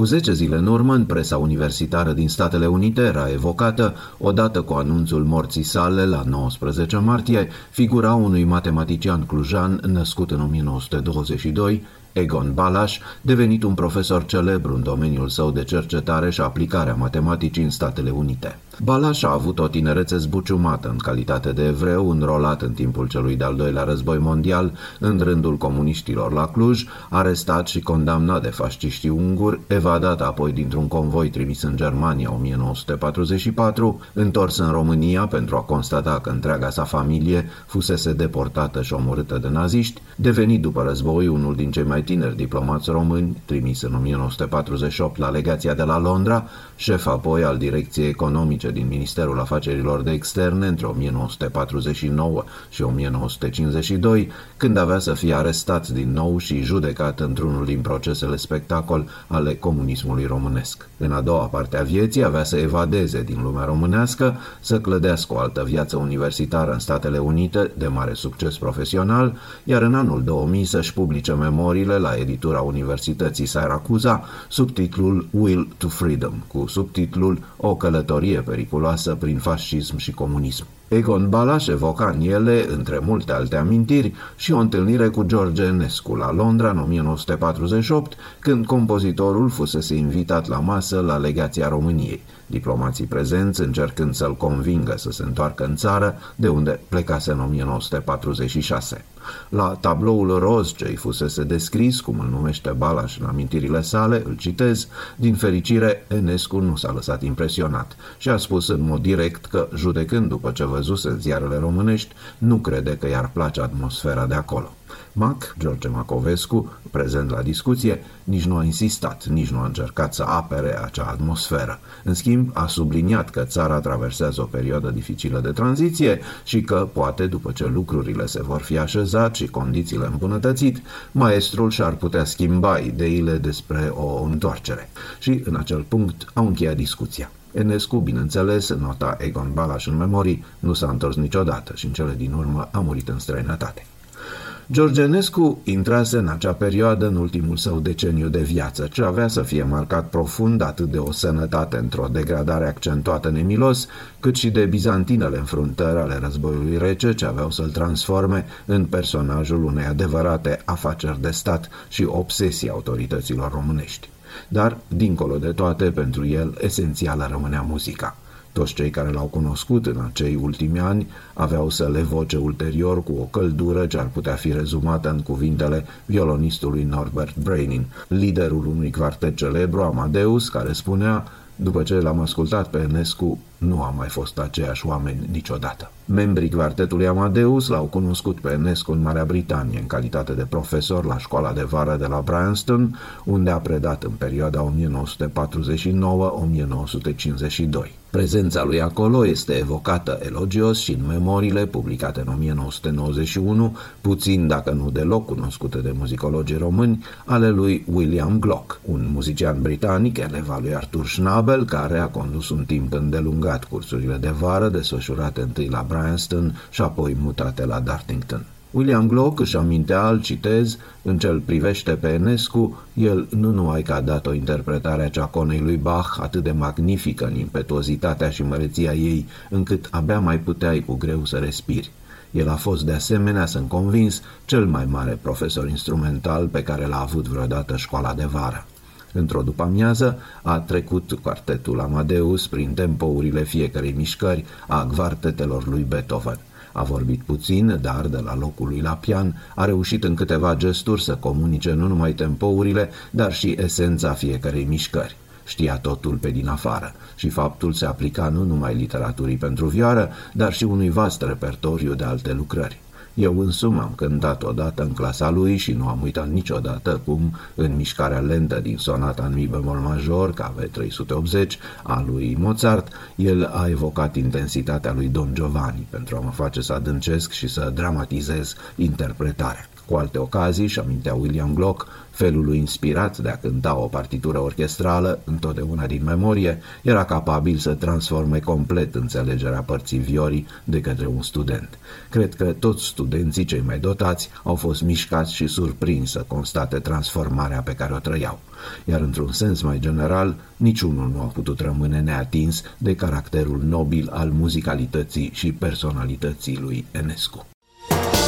Cu 10 zile în urmă, în presa universitară din Statele Unite era evocată, odată cu anunțul morții sale la 19 martie, figura unui matematician clujan născut în 1922, Egon Balas, devenit un profesor celebru în domeniul său de cercetare și aplicare a matematicii în Statele Unite. Balas a avut o tinerețe zbuciumată în calitate de evreu, înrolat în timpul celui de-al doilea război mondial în rândul comuniștilor la Cluj, arestat și condamnat de fasciștii unguri, evadat apoi dintr-un convoi trimis în Germania 1944, întors în România pentru a constata că întreaga sa familie fusese deportată și omorâtă de naziști, devenit după război unul din cei mai tineri diplomați români, trimis în 1948 la legația de la Londra, șef apoi al Direcției Economice din Ministerul Afacerilor de Externe între 1949 și 1952, când avea să fie arestat din nou și judecat într-unul din procesele spectacol ale comunismului românesc. În a doua parte a vieții avea să evadeze din lumea românească, să clădească o altă viață universitară în Statele Unite de mare succes profesional, iar în anul 2000 să-și publice memoriile la editura Universității Siracusa sub titlul Will to Freedom, cu subtitlul O călătorie periculoasă prin fascism și comunism. Egon Balas evoca în ele, între multe alte amintiri, și o întâlnire cu George Enescu la Londra în 1948, când compozitorul fusese invitat la masă la legația României diplomații prezenți încercând să-l convingă să se întoarcă în țară, de unde plecase în 1946. La tabloul roz ce îi fusese descris, cum îl numește Balas în amintirile sale, îl citez, din fericire, Enescu nu s-a lăsat impresionat și a spus în mod direct că, judecând după ce văzuse în ziarele românești, nu crede că i-ar place atmosfera de acolo. Mac, George Macovescu, prezent la discuție, nici nu a insistat, nici nu a încercat să apere acea atmosferă. În schimb, a subliniat că țara traversează o perioadă dificilă de tranziție și că, poate, după ce lucrurile se vor fi așezat și condițiile îmbunătățit, maestrul și-ar putea schimba ideile despre o întoarcere. Și, în acel punct, au încheiat discuția. Enescu, bineînțeles, în nota Egon Balas în memorii, nu s-a întors niciodată și în cele din urmă a murit în străinătate. Georgenescu intrase în acea perioadă în ultimul său deceniu de viață, ce avea să fie marcat profund atât de o sănătate într-o degradare accentuată nemilos, cât și de bizantinele înfruntări ale războiului rece ce aveau să-l transforme în personajul unei adevărate afaceri de stat și obsesii autorităților românești. Dar, dincolo de toate, pentru el, esențială rămânea muzica – toți cei care l-au cunoscut în acei ultimi ani aveau să le voce ulterior cu o căldură ce ar putea fi rezumată în cuvintele violonistului Norbert Brainin, liderul unui quartet celebru, Amadeus, care spunea după ce l-am ascultat pe Enescu, nu am mai fost aceiași oameni niciodată. Membrii quartetului Amadeus l-au cunoscut pe Enescu în Marea Britanie în calitate de profesor la școala de vară de la Bryanston, unde a predat în perioada 1949-1952. Prezența lui acolo este evocată elogios și în memoriile publicate în 1991, puțin dacă nu deloc cunoscute de muzicologii români, ale lui William Glock, un muzician britanic, eleva lui Arthur Schnabel, care a condus un timp îndelungat cursurile de vară desfășurate întâi la Bryanston și apoi mutate la Dartington. William Glock își amintea, îl citez, în cel privește pe Enescu, el nu numai că a dat o interpretare a ceaconei lui Bach atât de magnifică în impetuozitatea și măreția ei, încât abia mai puteai cu greu să respiri. El a fost de asemenea, sunt convins, cel mai mare profesor instrumental pe care l-a avut vreodată școala de vară. Într-o după-amiază a trecut quartetul Amadeus prin tempourile fiecarei mișcări a gvartetelor lui Beethoven. A vorbit puțin, dar de la locul lui la pian a reușit în câteva gesturi să comunice nu numai tempourile, dar și esența fiecarei mișcări. Știa totul pe din afară și faptul se aplica nu numai literaturii pentru vioară, dar și unui vast repertoriu de alte lucrări. Eu însumi am cântat odată în clasa lui și nu am uitat niciodată cum, în mișcarea lentă din sonata în mi bemol major, KV 380, a lui Mozart, el a evocat intensitatea lui Don Giovanni pentru a mă face să adâncesc și să dramatizez interpretarea. Cu alte ocazii, și amintea William Glock, felul lui inspirat de a cânta o partitură orchestrală, întotdeauna din memorie, era capabil să transforme complet înțelegerea părții viorii de către un student. Cred că toți studenții cei mai dotați au fost mișcați și surprinși să constate transformarea pe care o trăiau, iar într-un sens mai general, niciunul nu a putut rămâne neatins de caracterul nobil al muzicalității și personalității lui Enescu.